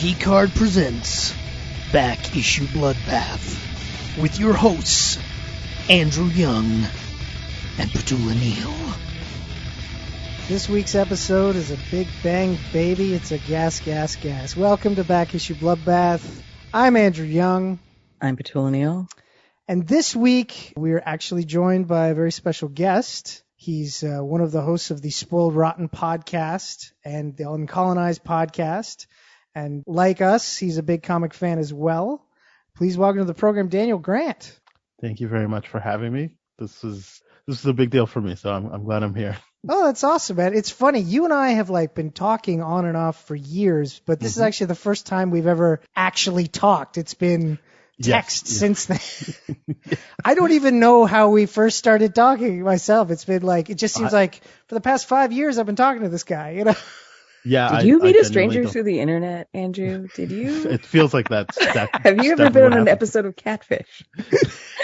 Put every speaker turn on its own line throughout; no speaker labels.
Geek Card presents Back Issue Bloodbath with your hosts, Andrew Young and Petula Neal.
This week's episode is a big bang baby. It's a gas, gas, gas. Welcome to Back Issue Bloodbath. I'm Andrew Young.
I'm Petula Neal.
And this week, we're actually joined by a very special guest. He's uh, one of the hosts of the Spoiled Rotten podcast and the Uncolonized podcast. And like us, he's a big comic fan as well. Please welcome to the program, Daniel Grant.
Thank you very much for having me. This is this is a big deal for me, so I'm I'm glad I'm here.
Oh, that's awesome, man. It's funny. You and I have like been talking on and off for years, but this mm-hmm. is actually the first time we've ever actually talked. It's been text yes, since then. I don't even know how we first started talking myself. It's been like it just seems I, like for the past five years I've been talking to this guy. You know.
Yeah.
Did you I, meet I a stranger don't... through the internet, Andrew? Did you?
it feels like that's that.
Have you ever been on an episode of Catfish?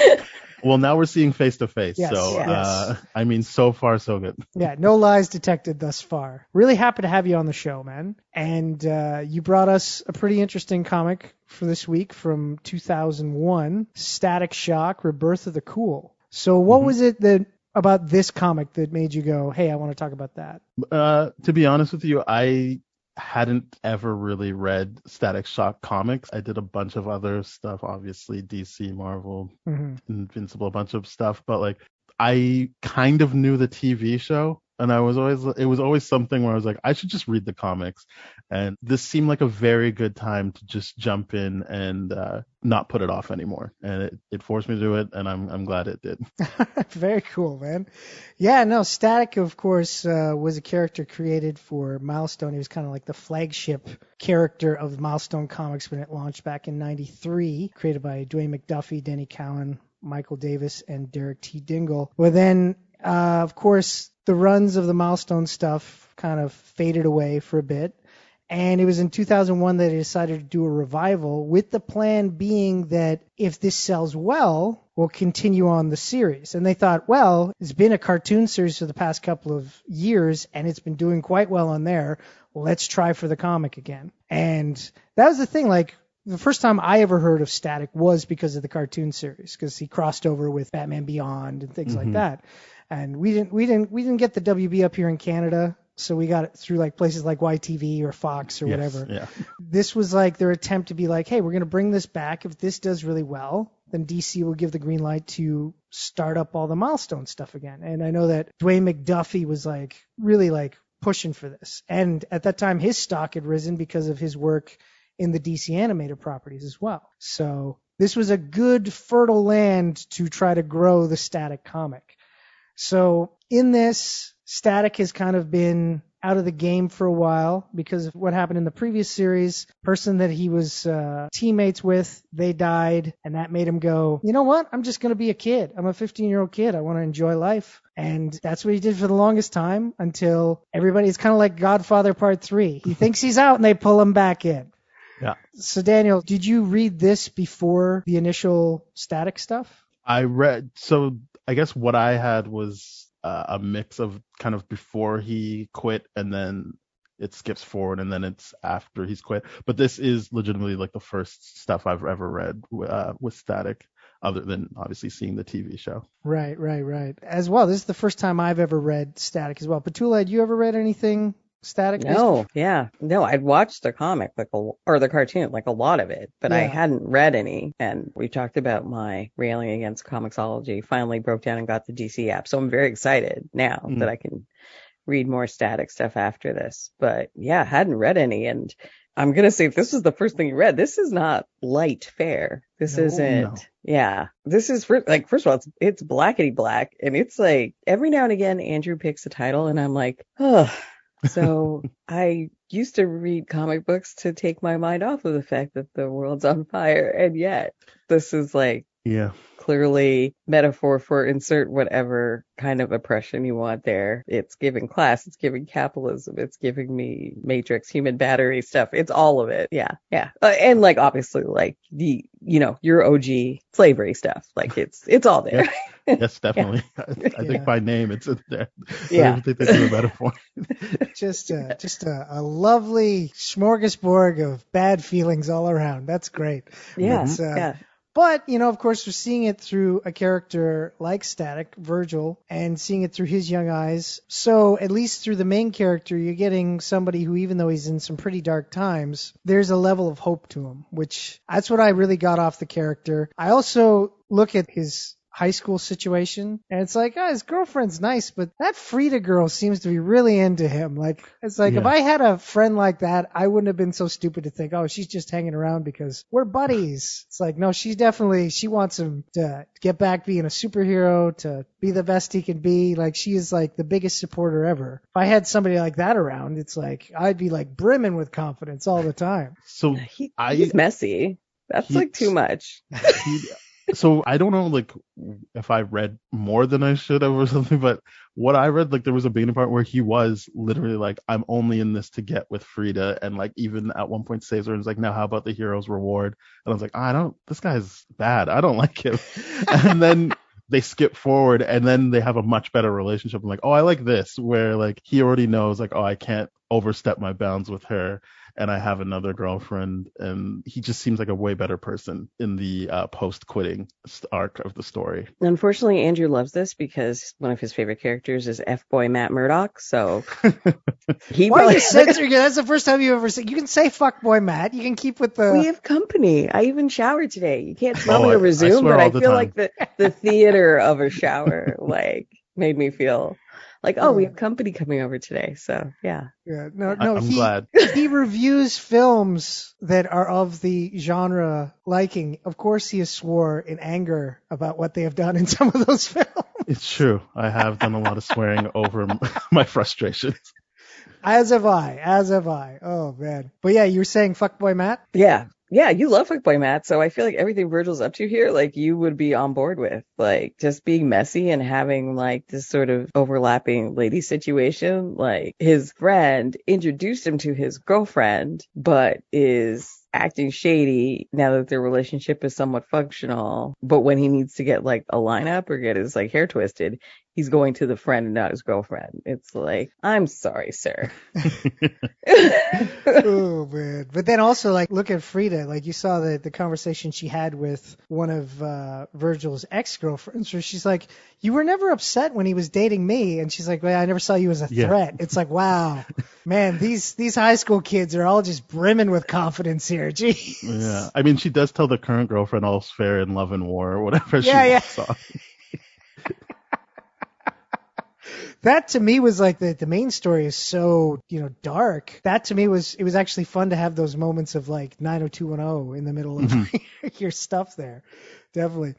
well, now we're seeing face to face. So, yes. Uh, I mean, so far so good.
Yeah, no lies detected thus far. Really happy to have you on the show, man. And uh, you brought us a pretty interesting comic for this week from 2001, Static Shock: Rebirth of the Cool. So, what mm-hmm. was it that about this comic that made you go, "Hey, I want to talk about that"?
Uh, to be honest with you, I hadn't ever really read Static Shock comics. I did a bunch of other stuff, obviously DC, Marvel, mm-hmm. Invincible, a bunch of stuff, but like I kind of knew the TV show and I was always it was always something where I was like I should just read the comics and this seemed like a very good time to just jump in and uh, not put it off anymore and it, it forced me to do it and I'm I'm glad it did.
very cool, man. Yeah, no, Static of course uh, was a character created for Milestone. He was kind of like the flagship character of Milestone Comics when it launched back in 93, created by Dwayne McDuffie, Denny Cowan, Michael Davis and Derek T. Dingle. Well, then, uh, of course, the runs of the milestone stuff kind of faded away for a bit. And it was in 2001 that they decided to do a revival with the plan being that if this sells well, we'll continue on the series. And they thought, well, it's been a cartoon series for the past couple of years and it's been doing quite well on there. Let's try for the comic again. And that was the thing. Like, the first time I ever heard of Static was because of the cartoon series, because he crossed over with Batman Beyond and things mm-hmm. like that and we didn't we didn't we didn't get the WB up here in Canada, so we got it through like places like YTV or Fox or
yes,
whatever.
Yeah.
This was like their attempt to be like, hey, we're gonna bring this back. If this does really well, then DC will give the green light to start up all the milestone stuff again. And I know that Dwayne McDuffie was like really like pushing for this. And at that time his stock had risen because of his work in the DC animated properties as well. So this was a good fertile land to try to grow the static comic. So in this, Static has kind of been out of the game for a while because of what happened in the previous series. Person that he was uh, teammates with, they died, and that made him go, you know what? I'm just going to be a kid. I'm a 15 year old kid. I want to enjoy life. And that's what he did for the longest time until everybody's kind of like Godfather Part 3. He thinks he's out and they pull him back in.
Yeah.
So, Daniel, did you read this before the initial static stuff?
I read, so I guess what I had was uh, a mix of kind of before he quit and then it skips forward and then it's after he's quit. But this is legitimately like the first stuff I've ever read uh, with Static, other than obviously seeing the TV show.
Right, right, right. As well, this is the first time I've ever read Static as well. Petula, had you ever read anything static
no yeah. No i'd watched the comic like a, or the cartoon like a lot of it but yeah. i hadn't read any. And we talked about my railing against Comixology finally broke down and got the dc app. So i'm very excited now mm. that i can read more static stuff after this. But yeah hadn't read any. And i'm going to say if this is the first thing you read. This is not light fare. This no, isn't no. yeah. This is for, like first of all it's, it's blackety black and it's like every now and again andrew picks a title and i'm like oh so I used to read comic books to take my mind off of the fact that the world's on fire. And yet this is like,
yeah,
clearly metaphor for insert whatever kind of oppression you want there. It's giving class, it's giving capitalism, it's giving me matrix, human battery stuff. It's all of it. Yeah. Yeah. Uh, and like obviously like the, you know, your OG slavery stuff. Like it's, it's all there.
yes, definitely. I, I yeah. think by name it's in there.
Yeah. I
think they do a metaphor.
just a, just a, a, lovely smorgasbord of bad feelings all around. That's great.
Yeah. Uh, yeah.
But, you know, of course, we're seeing it through a character like Static, Virgil, and seeing it through his young eyes. So, at least through the main character, you're getting somebody who, even though he's in some pretty dark times, there's a level of hope to him, which that's what I really got off the character. I also look at his high school situation. And it's like, oh, his girlfriend's nice, but that Frida girl seems to be really into him. Like, it's like, yeah. if I had a friend like that, I wouldn't have been so stupid to think, oh, she's just hanging around because we're buddies. It's like, no, she's definitely, she wants him to get back being a superhero, to be the best he can be. Like, she is like the biggest supporter ever. If I had somebody like that around, it's like, I'd be like brimming with confidence all the time.
So he, I, he's messy. That's like too much.
He, so I don't know like if I read more than I should have or something, but what I read, like there was a beginning part where he was literally like, I'm only in this to get with Frida, and like even at one point and is like, now how about the hero's reward? And I was like, I don't, this guy's bad. I don't like him. and then they skip forward and then they have a much better relationship. I'm like, oh, I like this, where like he already knows like, oh, I can't overstep my bounds with her and I have another girlfriend, and he just seems like a way better person in the uh, post quitting arc of the story.
Unfortunately, Andrew loves this because one of his favorite characters is F boy Matt Murdock. So
he Why probably censoring it? That's the first time you ever said. You can say fuck boy Matt. You can keep with the.
We have company. I even showered today. You can't smell oh, me over Zoom, but I feel time. like the the theater of a shower like made me feel like, oh, we have company coming over today. So yeah.
Yeah. No, no.
I'm
he,
glad.
he reviews films that are of the genre liking. Of course, he has swore in anger about what they have done in some of those films.
It's true. I have done a lot of swearing over my frustrations.
As have I. As have I. Oh man. But yeah, you were saying fuckboy Matt?
Yeah yeah, you love Fuckboy Matt, so I feel like everything Virgil's up to here, like you would be on board with, like just being messy and having like this sort of overlapping lady situation. Like his friend introduced him to his girlfriend, but is acting shady now that their relationship is somewhat functional. But when he needs to get like a lineup or get his like hair twisted, he's going to the friend and not his girlfriend. It's like, I'm sorry, sir.
oh man. But then also like look at Frida. Like you saw the the conversation she had with one of uh, Virgil's ex girlfriends where she's like, You were never upset when he was dating me and she's like, Well, I never saw you as a yeah. threat. It's like, wow. man, these these high school kids are all just brimming with confidence here. Jeez.
Yeah. I mean she does tell the current girlfriend all's fair in love and war or whatever
yeah,
she
yeah. saw that to me was like the, the main story is so, you know, dark. That to me was, it was actually fun to have those moments of like 90210 in the middle of mm-hmm. your stuff there. Definitely.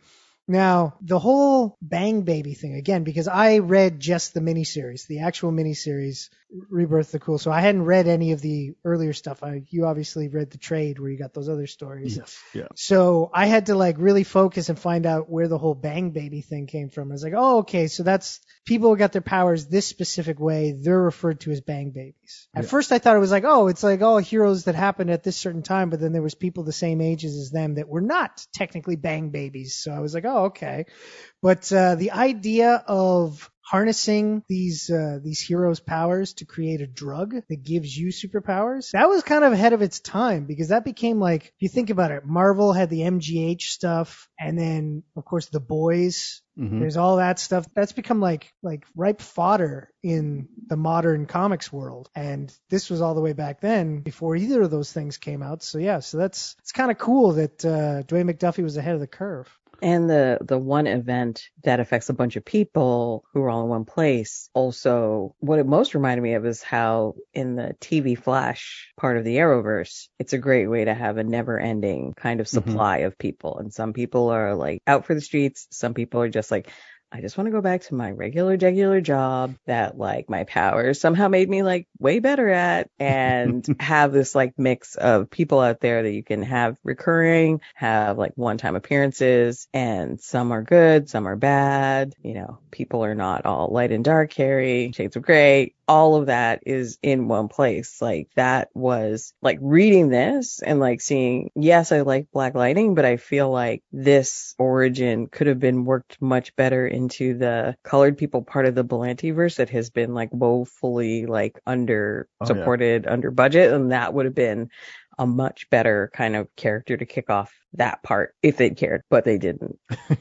Now, the whole Bang Baby thing, again, because I read just the miniseries, the actual miniseries, Rebirth the Cool. So I hadn't read any of the earlier stuff. I, you obviously read the trade where you got those other stories.
Yes. Yeah.
So I had to like really focus and find out where the whole Bang Baby thing came from. I was like, oh, okay. So that's people who got their powers this specific way. They're referred to as Bang Babies. At yeah. first I thought it was like, oh, it's like all heroes that happened at this certain time, but then there was people the same ages as them that were not technically Bang Babies. So I was like, oh, okay. But uh, the idea of harnessing these uh, these heroes' powers to create a drug that gives you superpowers. That was kind of ahead of its time because that became like if you think about it, Marvel had the MGH stuff, and then of course the boys. Mm-hmm. There's all that stuff that's become like like ripe fodder in the modern comics world, and this was all the way back then before either of those things came out. So yeah, so that's it's kind of cool that uh, Dwayne McDuffie was ahead of the curve.
And the the one event that affects a bunch of people who are all in one place. Also, what it most reminded me of is how in the TV Flash part of the Arrowverse, it's a great way to have a never ending kind of mm-hmm. supply mm-hmm. of people. And some people are like out for the streets. Some people are just like, I just want to go back to my regular, regular job that like my powers somehow made me like way better at and have this like mix of people out there that you can have recurring, have like one time appearances and some are good, some are bad. You know, people are not all light and dark, Harry, shades of gray all of that is in one place. Like that was like reading this and like seeing, yes, I like Black Lightning, but I feel like this origin could have been worked much better into the colored people part of the Berlanti verse that has been like woefully like under supported, oh, yeah. under budget. And that would have been a much better kind of character to kick off that part if they'd cared, but they didn't.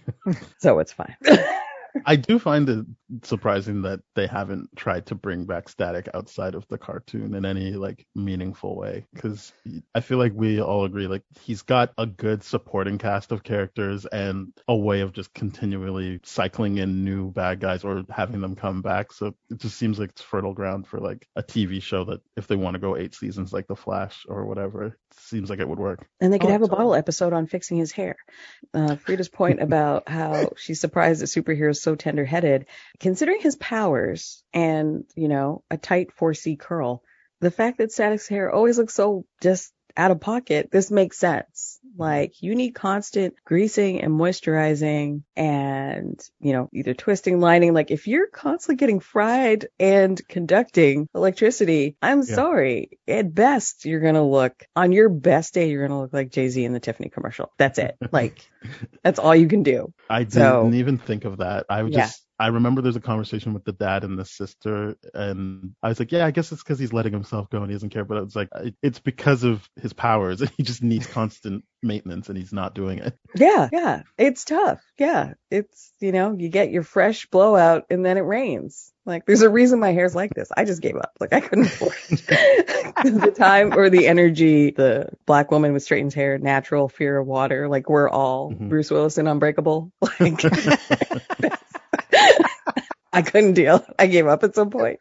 so it's fine.
I do find it surprising that they haven't tried to bring back Static outside of the cartoon in any like meaningful way because I feel like we all agree like he's got a good supporting cast of characters and a way of just continually cycling in new bad guys or having them come back. So it just seems like it's fertile ground for like a TV show that if they want to go eight seasons like The Flash or whatever, it seems like it would work.
And they could oh, have a bottle episode on fixing his hair. Uh, Frida's point about how she's surprised that superheroes so tender headed, considering his powers and, you know, a tight 4C curl, the fact that Static's hair always looks so just out of pocket, this makes sense. Like you need constant greasing and moisturizing and, you know, either twisting, lining. Like if you're constantly getting fried and conducting electricity, I'm yeah. sorry. At best, you're going to look on your best day, you're going to look like Jay Z in the Tiffany commercial. That's it. Like that's all you can do.
I didn't even think of that. I yeah. just, I remember there's a conversation with the dad and the sister, and I was like, yeah, I guess it's because he's letting himself go and he doesn't care. But it's like, it's because of his powers. He just needs constant maintenance and he's not doing it.
Yeah, yeah. It's tough. Yeah. It's, you know, you get your fresh blowout and then it rains. Like, there's a reason my hair's like this. I just gave up. Like, I couldn't afford the time or the energy. The black woman with straightened hair, natural fear of water. Like, we're all mm-hmm. Bruce Willis and Unbreakable. Like, I couldn't deal. I gave up at some point.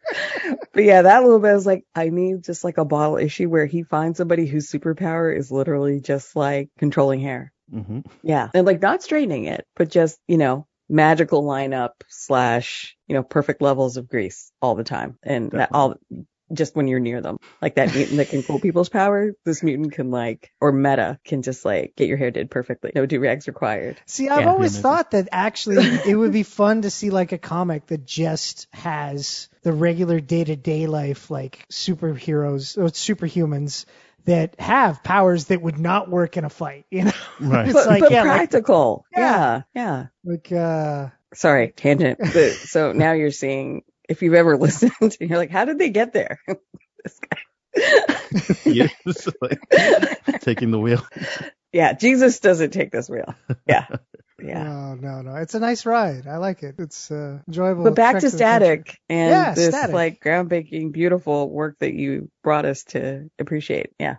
But yeah, that little bit was like, I need just like a bottle issue where he finds somebody whose superpower is literally just like controlling hair. Mm-hmm. Yeah. And like not straightening it, but just, you know, magical lineup slash, you know, perfect levels of grease all the time. And Definitely. that all, just when you're near them. Like that mutant that can cool people's power, this mutant can like, or meta can just like get your hair did perfectly. No do rags required.
See, I've yeah. always thought that actually it would be fun to see like a comic that just has the regular day to day life, like superheroes or superhumans that have powers that would not work in a fight, you know?
Right. it's but, like, but yeah, practical. Like, yeah. Yeah.
Like, uh,
sorry, tangent. But, so now you're seeing if you've ever listened, you're like, how did they get there? this guy.
yes, like, taking the wheel.
Yeah, Jesus doesn't take this wheel. Yeah.
Yeah. No, no, no. It's a nice ride. I like it. It's uh, enjoyable.
But back to static and yeah, this static. like groundbreaking, beautiful work that you brought us to appreciate. Yeah.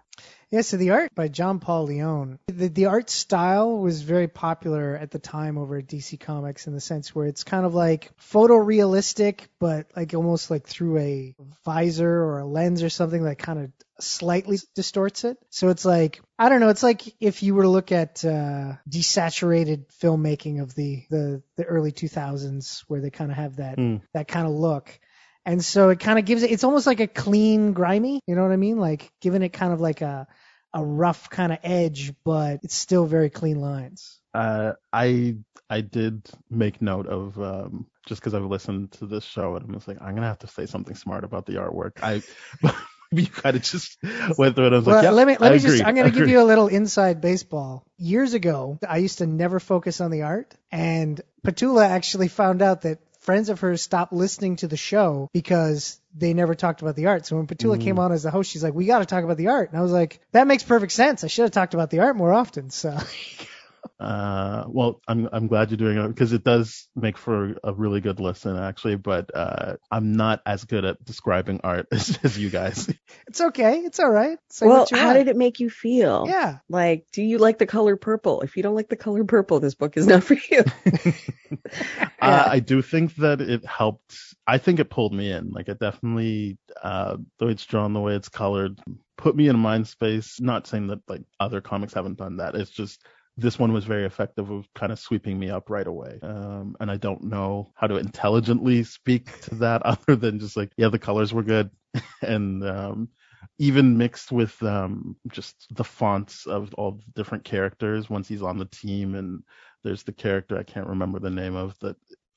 Yeah, so the art by John Paul Leon. The, the art style was very popular at the time over at DC Comics in the sense where it's kind of like photorealistic, but like almost like through a visor or a lens or something that kind of slightly distorts it. So it's like I don't know. It's like if you were to look at uh, desaturated filmmaking of the, the the early 2000s, where they kind of have that mm. that kind of look. And so it kind of gives it, it's almost like a clean, grimy, you know what I mean? Like giving it kind of like a, a rough kind of edge, but it's still very clean lines.
Uh, I I did make note of um, just because I've listened to this show and I'm just like I'm gonna have to say something smart about the artwork. I you kind of just went through it. I was well, like, yeah, let me let I me agree. just
I'm gonna give you a little inside baseball. Years ago, I used to never focus on the art, and Petula actually found out that friends of hers stopped listening to the show because they never talked about the art. So when Petula mm. came on as the host, she's like, "We got to talk about the art," and I was like, "That makes perfect sense. I should have talked about the art more often." So
Uh, well, I'm I'm glad you're doing it because it does make for a really good listen actually. But uh, I'm not as good at describing art as, as you guys.
It's okay. It's all right.
Say well, how did it make you feel?
Yeah.
Like, do you like the color purple? If you don't like the color purple, this book is not for you.
yeah. uh, I do think that it helped. I think it pulled me in. Like, it definitely uh, the way it's drawn, the way it's colored, put me in a mind space. Not saying that like other comics haven't done that. It's just this one was very effective of kind of sweeping me up right away. Um, and I don't know how to intelligently speak to that other than just like, yeah, the colors were good. and, um, even mixed with, um, just the fonts of all the different characters once he's on the team and there's the character I can't remember the name of that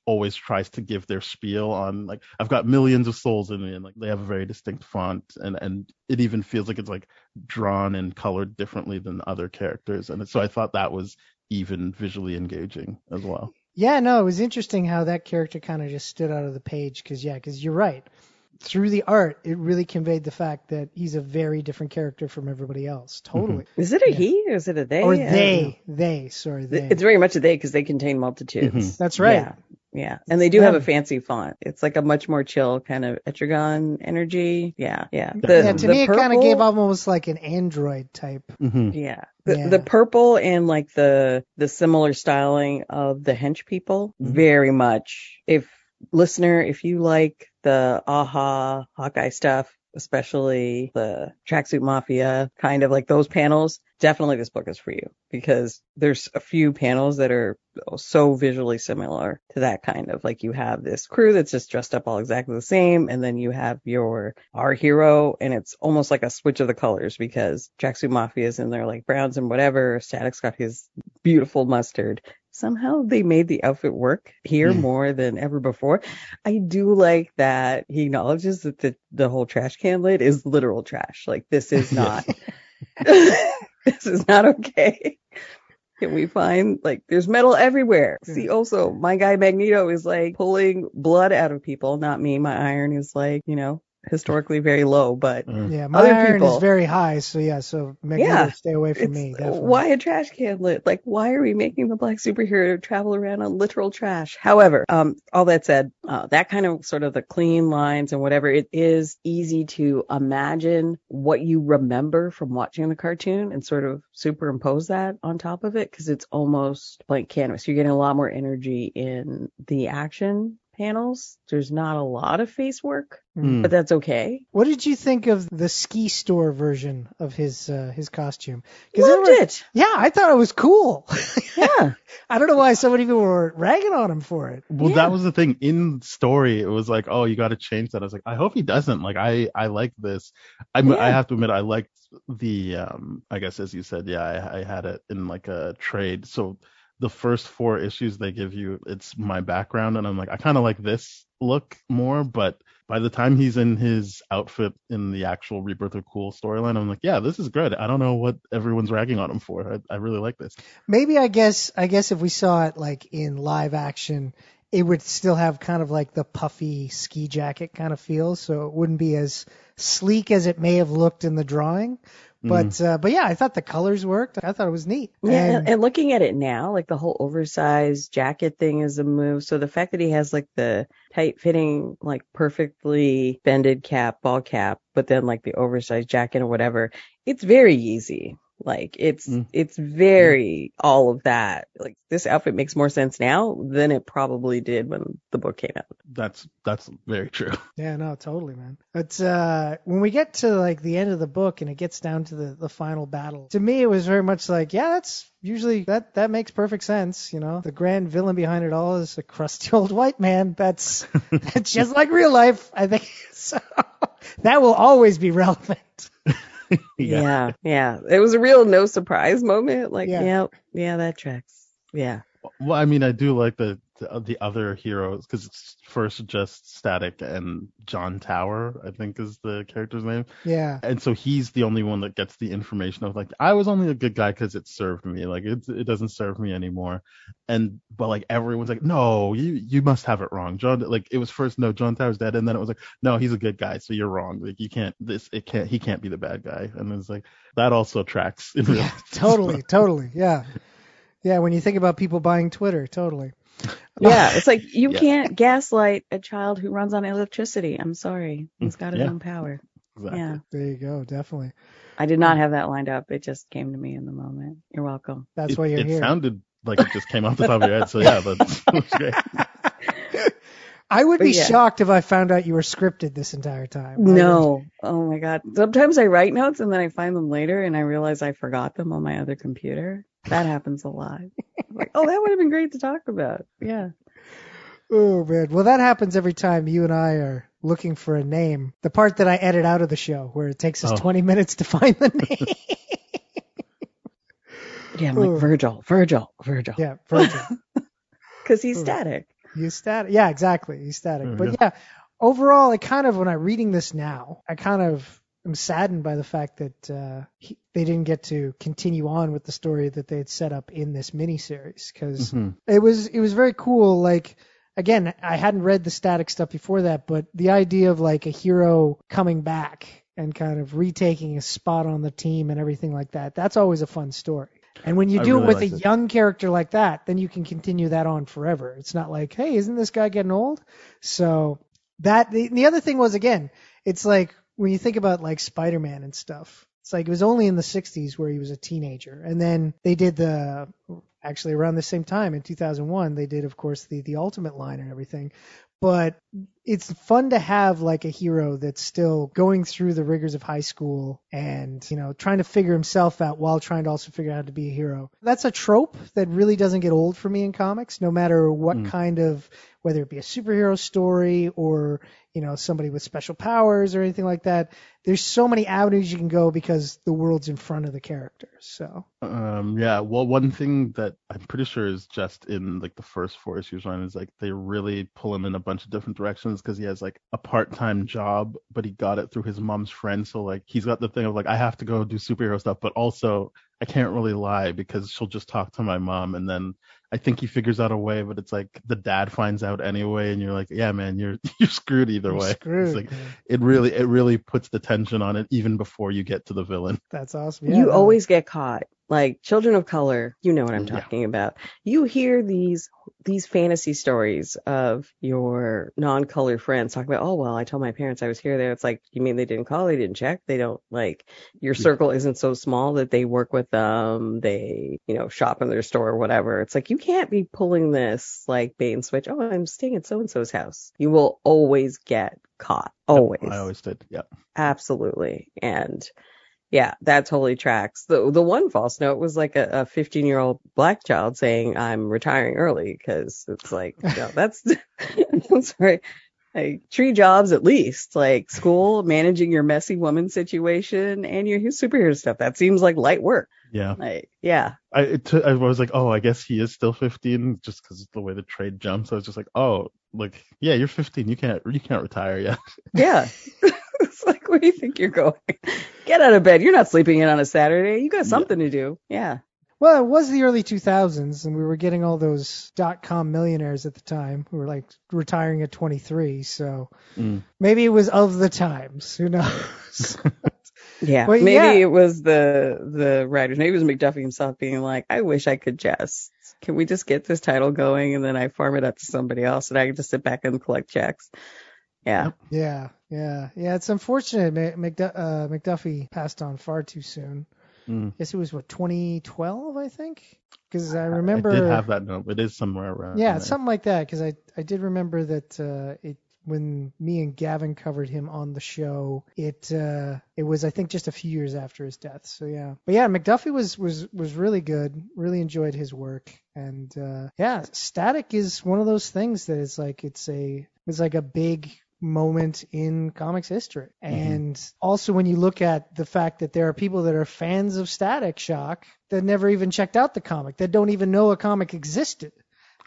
always tries to give their spiel on like I've got millions of souls in me and like they have a very distinct font and and it even feels like it's like drawn and colored differently than other characters and so I thought that was even visually engaging as well.
Yeah, no, it was interesting how that character kind of just stood out of the page because yeah, because you're right. Through the art, it really conveyed the fact that he's a very different character from everybody else.
Mm-hmm.
Totally.
Mm-hmm. Is it a yeah. he or is it a they?
Or they? They. Sorry, they.
It's very much a they because they contain multitudes. Mm-hmm.
That's right.
Yeah. Yeah, and they do have a fancy font. It's like a much more chill kind of Etrigan energy. Yeah, yeah.
The, yeah, to me purple, it kind of gave almost like an Android type.
Mm-hmm. Yeah. The, yeah. the purple and like the the similar styling of the hench people, mm-hmm. very much. If listener, if you like the Aja Hawkeye stuff, especially the tracksuit mafia kind of like those panels, definitely this book is for you because there's a few panels that are so visually similar to that kind of like you have this crew that's just dressed up all exactly the same and then you have your our hero and it's almost like a switch of the colors because tracksuit mafia is in there like browns and whatever static's got his beautiful mustard somehow they made the outfit work here mm. more than ever before. I do like that he acknowledges that the, the whole trash can lid is literal trash. Like this is not this is not okay. Can we find like there's metal everywhere? Hmm. See also my guy Magneto is like pulling blood out of people, not me. My iron is like, you know, historically very low, but
mm. yeah, my other iron people, is very high. So yeah, so Magneto, yeah, stay away from me. Definitely.
Why a trash can lit? Like, why are we making the black superhero travel around on literal trash? However, um, all that said, uh, that kind of sort of the clean lines and whatever, it is easy to imagine what you remember from watching the cartoon and sort of superimpose that on top of it because it's almost blank canvas. You're getting a lot more energy in the action panels. There's not a lot of face work, mm. but that's okay.
What did you think of the ski store version of his uh, his costume?
Loved it.
Yeah, I thought it was cool.
Yeah.
I don't know why so many people were ragging on him for it.
Well,
yeah.
that was the thing in story. It was like, oh, you got to change that. I was like, I hope he doesn't. Like, I I like this. I yeah. I have to admit, I liked the um. I guess as you said, yeah, I, I had it in like a trade. So the first four issues they give you, it's my background, and I'm like, I kind of like this look more, but by the time he's in his outfit in the actual Rebirth of Cool storyline, I'm like, yeah, this is good. I don't know what everyone's ragging on him for. I, I really like this.
Maybe I guess I guess if we saw it like in live action, it would still have kind of like the puffy ski jacket kind of feel, so it wouldn't be as sleek as it may have looked in the drawing. But mm. uh, but yeah, I thought the colors worked. I thought it was neat.
Yeah, and, and, looking at it now, like the whole oversized jacket thing is a move. So the fact that he has like the tight fitting, like perfectly bended cap, ball cap, but then like the oversized jacket or whatever, it's very easy. Like it's mm. it's very mm. all of that. Like this outfit makes more sense now than it probably did when the book came out.
That's that's very true.
Yeah, no, totally, man. But uh when we get to like the end of the book and it gets down to the the final battle, to me it was very much like, yeah, that's usually that that makes perfect sense, you know. The grand villain behind it all is a crusty old white man. That's that's just like real life. I think so. that will always be relevant.
yeah. yeah. yeah, It was a real no surprise moment. Like, yeah, yeah, yeah that tracks. Yeah.
Well, I mean, I do like the the, uh, the other heroes because it's first just Static and John Tower, I think is the character's name.
Yeah.
And so he's the only one that gets the information of like I was only a good guy because it served me. Like it it doesn't serve me anymore. And but like everyone's like, no, you you must have it wrong. John like it was first no John Tower's dead, and then it was like no he's a good guy, so you're wrong. Like you can't this it can't he can't be the bad guy. And it's like that also tracks.
yeah, totally, totally, yeah. Yeah, when you think about people buying Twitter, totally.
Yeah, it's like you yeah. can't gaslight a child who runs on electricity. I'm sorry. Mm, He's got his yeah. own power. Exactly. Yeah.
There you go, definitely.
I did not um, have that lined up. It just came to me in the moment. You're welcome.
That's
it,
why you're
it
here.
It sounded like it just came off the top of your head. So yeah, that's, that's great.
I would be yeah. shocked if I found out you were scripted this entire time.
No. Oh my god. Sometimes I write notes and then I find them later and I realize I forgot them on my other computer. That happens a lot. Like, oh, that would have been great to talk about. Yeah.
Oh man. Well, that happens every time you and I are looking for a name. The part that I edit out of the show where it takes us oh. 20 minutes to find the name.
yeah, I'm like oh. Virgil, Virgil, Virgil.
Yeah, Virgil.
Because he's oh. static.
He's static. Yeah, exactly. He's static. Mm-hmm. but yeah. yeah, overall, I kind of when I'm reading this now, I kind of am saddened by the fact that uh, he, they didn't get to continue on with the story that they had set up in this miniseries because mm-hmm. it was it was very cool. Like again, I hadn't read the static stuff before that, but the idea of like a hero coming back and kind of retaking a spot on the team and everything like that, that's always a fun story. And when you do really it with a it. young character like that, then you can continue that on forever. It's not like, hey, isn't this guy getting old? So that the, the other thing was again, it's like when you think about like Spider-Man and stuff. It's like it was only in the 60s where he was a teenager, and then they did the actually around the same time in 2001 they did of course the the Ultimate line and everything but it's fun to have like a hero that's still going through the rigors of high school and you know trying to figure himself out while trying to also figure out how to be a hero that's a trope that really doesn't get old for me in comics no matter what mm. kind of whether it be a superhero story or you know somebody with special powers or anything like that. There's so many avenues you can go because the world's in front of the characters so.
Um yeah well one thing that i'm pretty sure is just in like the first four issues run is like they really pull him in a bunch of different directions because he has like a part-time job but he got it through his mom's friend so like he's got the thing of like i have to go do superhero stuff but also I can't really lie because she'll just talk to my mom and then I think he figures out a way, but it's like the dad finds out anyway, and you're like, yeah, man, you're you're screwed either you're way.
Screwed,
like, it really it really puts the tension on it even before you get to the villain.
That's awesome. Yeah,
you no. always get caught like children of color you know what i'm talking yeah. about. You hear these these fantasy stories of your non-color friends talking about oh well i told my parents i was here there. It's like you mean they didn't call they didn't check? They don't like your circle isn't so small that they work with them they you know shop in their store or whatever. It's like you can't be pulling this like bait and switch. Oh i'm staying at so and so's house. You will always get caught. Always
i always. did. Yeah
absolutely. And yeah, that totally tracks. The the one false note was like a 15 year old black child saying I'm retiring early because it's like know, that's I'm sorry. Like tree jobs at least, like school, managing your messy woman situation and your superhero stuff. That seems like light work.
Yeah.
Like, yeah.
I t- I was like, oh, I guess he is still 15 just because of the way the trade jumps. I was just like, oh, like, yeah, you're 15. You can't you can't retire yet.
Yeah. it's like, where do you think you're going? Get out of bed. You're not sleeping in on a Saturday. You got something yeah. to do. Yeah.
Well, it was the early 2000s, and we were getting all those dot com millionaires at the time who were like retiring at 23. So mm. maybe it was of the times. Who knows?
yeah, but maybe yeah. it was the the writers. Maybe it was McDuffie himself being like, "I wish I could just. Can we just get this title going, and then I farm it up to somebody else, and I can just sit back and collect checks." Yeah.
Yeah. Yeah. Yeah. It's unfortunate McDu- uh, McDuffie passed on far too soon. Mm. I guess it was what 2012, I think. Because I remember. I
did have that note. It is somewhere around.
Yeah,
there.
something like that. Because I I did remember that uh, it when me and Gavin covered him on the show, it uh, it was I think just a few years after his death. So yeah, but yeah, McDuffie was was was really good. Really enjoyed his work, and uh, yeah, Static is one of those things that is like it's a it's like a big moment in comics history. Mm-hmm. And also when you look at the fact that there are people that are fans of Static Shock that never even checked out the comic, that don't even know a comic existed.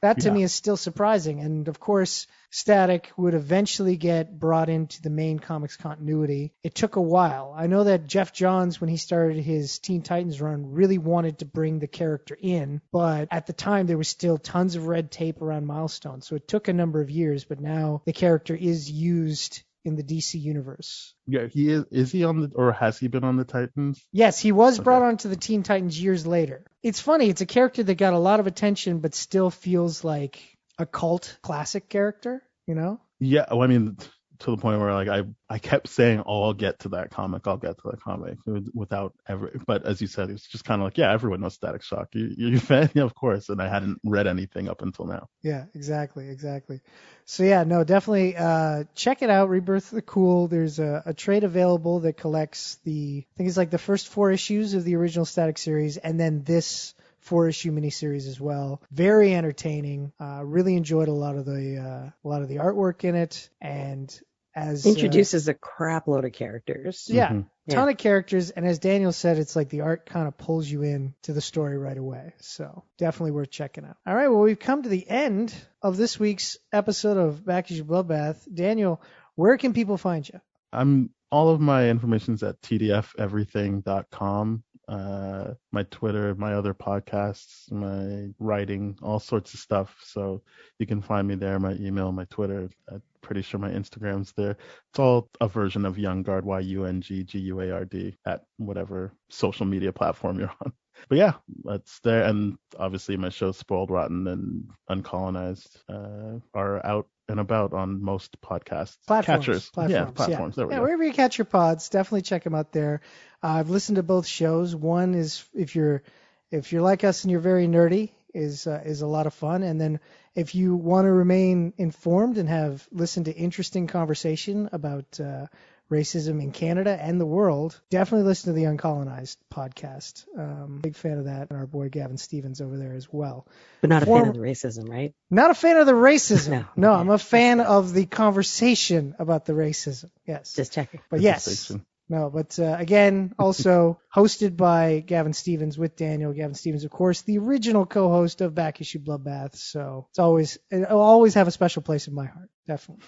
That to yeah. me is still surprising. And of course, Static would eventually get brought into the main comics continuity. It took a while. I know that Geoff Johns, when he started his Teen Titans run, really wanted to bring the character in, but at the time there was still tons of red tape around Milestone. So it took a number of years, but now the character is used in the DC universe.
Yeah, he is. Is he on the, or has he been on the Titans?
Yes, he was okay. brought onto the Teen Titans years later. It's funny. It's a character that got a lot of attention, but still feels like a cult classic character. You know?
Yeah. Well, I mean, to the point where like I I kept saying, "Oh, I'll get to that comic. I'll get to that comic," without ever. But as you said, it's just kind of like, yeah, everyone knows Static Shock. You you fan, yeah, of course. And I hadn't read anything up until now.
Yeah, exactly, exactly. So yeah, no, definitely uh, check it out. Rebirth of the Cool. There's a, a trade available that collects the I think it's like the first four issues of the original Static series, and then this four issue miniseries as well. Very entertaining. Uh, really enjoyed a lot of the uh, a lot of the artwork in it, and as
uh, introduces uh, a crap load of characters.
Yeah, mm-hmm. ton yeah. of characters, and as Daniel said, it's like the art kind of pulls you in to the story right away. So definitely worth checking out. All right, well we've come to the end of this week's episode of Back Issue Bloodbath. Daniel, where can people find you?
I'm all of my information's at tdfeverything.com. Uh, my Twitter, my other podcasts, my writing, all sorts of stuff. So you can find me there. My email, my Twitter. I'm pretty sure my Instagram's there. It's all a version of Yungguard, Y U N G G U A R D, at whatever social media platform you're on. But yeah, that's there. And obviously, my shows, Spoiled Rotten and Uncolonized, uh, are out and about on most podcast
platforms.
Catchers.
Platforms,
yeah, platforms.
Yeah. Yeah, wherever you catch your pods, definitely check them out there. Uh, I've listened to both shows. One is if you're if you're like us and you're very nerdy, is uh, is a lot of fun. And then if you want to remain informed and have listened to interesting conversation about uh, racism in Canada and the world, definitely listen to the Uncolonized podcast. Um, big fan of that, and our boy Gavin Stevens over there as well.
But not a fan of the racism, right?
Not a fan of the racism.
no,
no, I'm a fan of the conversation about the racism. Yes,
just checking.
But yes. No, but uh, again, also hosted by Gavin Stevens with Daniel. Gavin Stevens, of course, the original co-host of Back Issue Bloodbath. So it's always it'll always have a special place in my heart, definitely.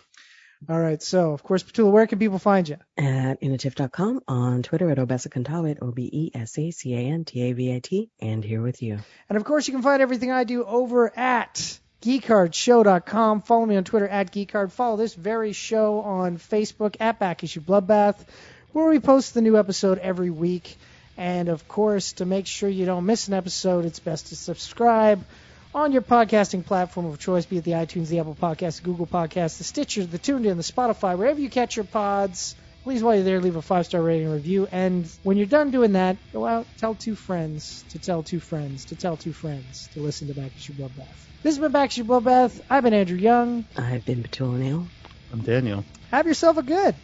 All right. So, of course, Petula, where can people find you?
At inativ.com, on Twitter at Obesacantavit, O-B-E-S-A-C-A-N-T-A-V-I-T, and here with you.
And, of course, you can find everything I do over at geekardshow.com. Follow me on Twitter at geekard. Follow this very show on Facebook at Back Issue Bloodbath, where we post the new episode every week. And, of course, to make sure you don't miss an episode, it's best to subscribe on your podcasting platform of choice, be it the iTunes, the Apple Podcast, the Google Podcast, the Stitcher, the TuneIn, the Spotify, wherever you catch your pods. Please, while you're there, leave a five star rating and review. And when you're done doing that, go out, tell two friends to tell two friends to tell two friends to listen to Back Issue Bloodbath. This has been Back Issue Bloodbath. I've been Andrew Young.
I've been Petula Neal.
I'm Daniel.
Have yourself a good.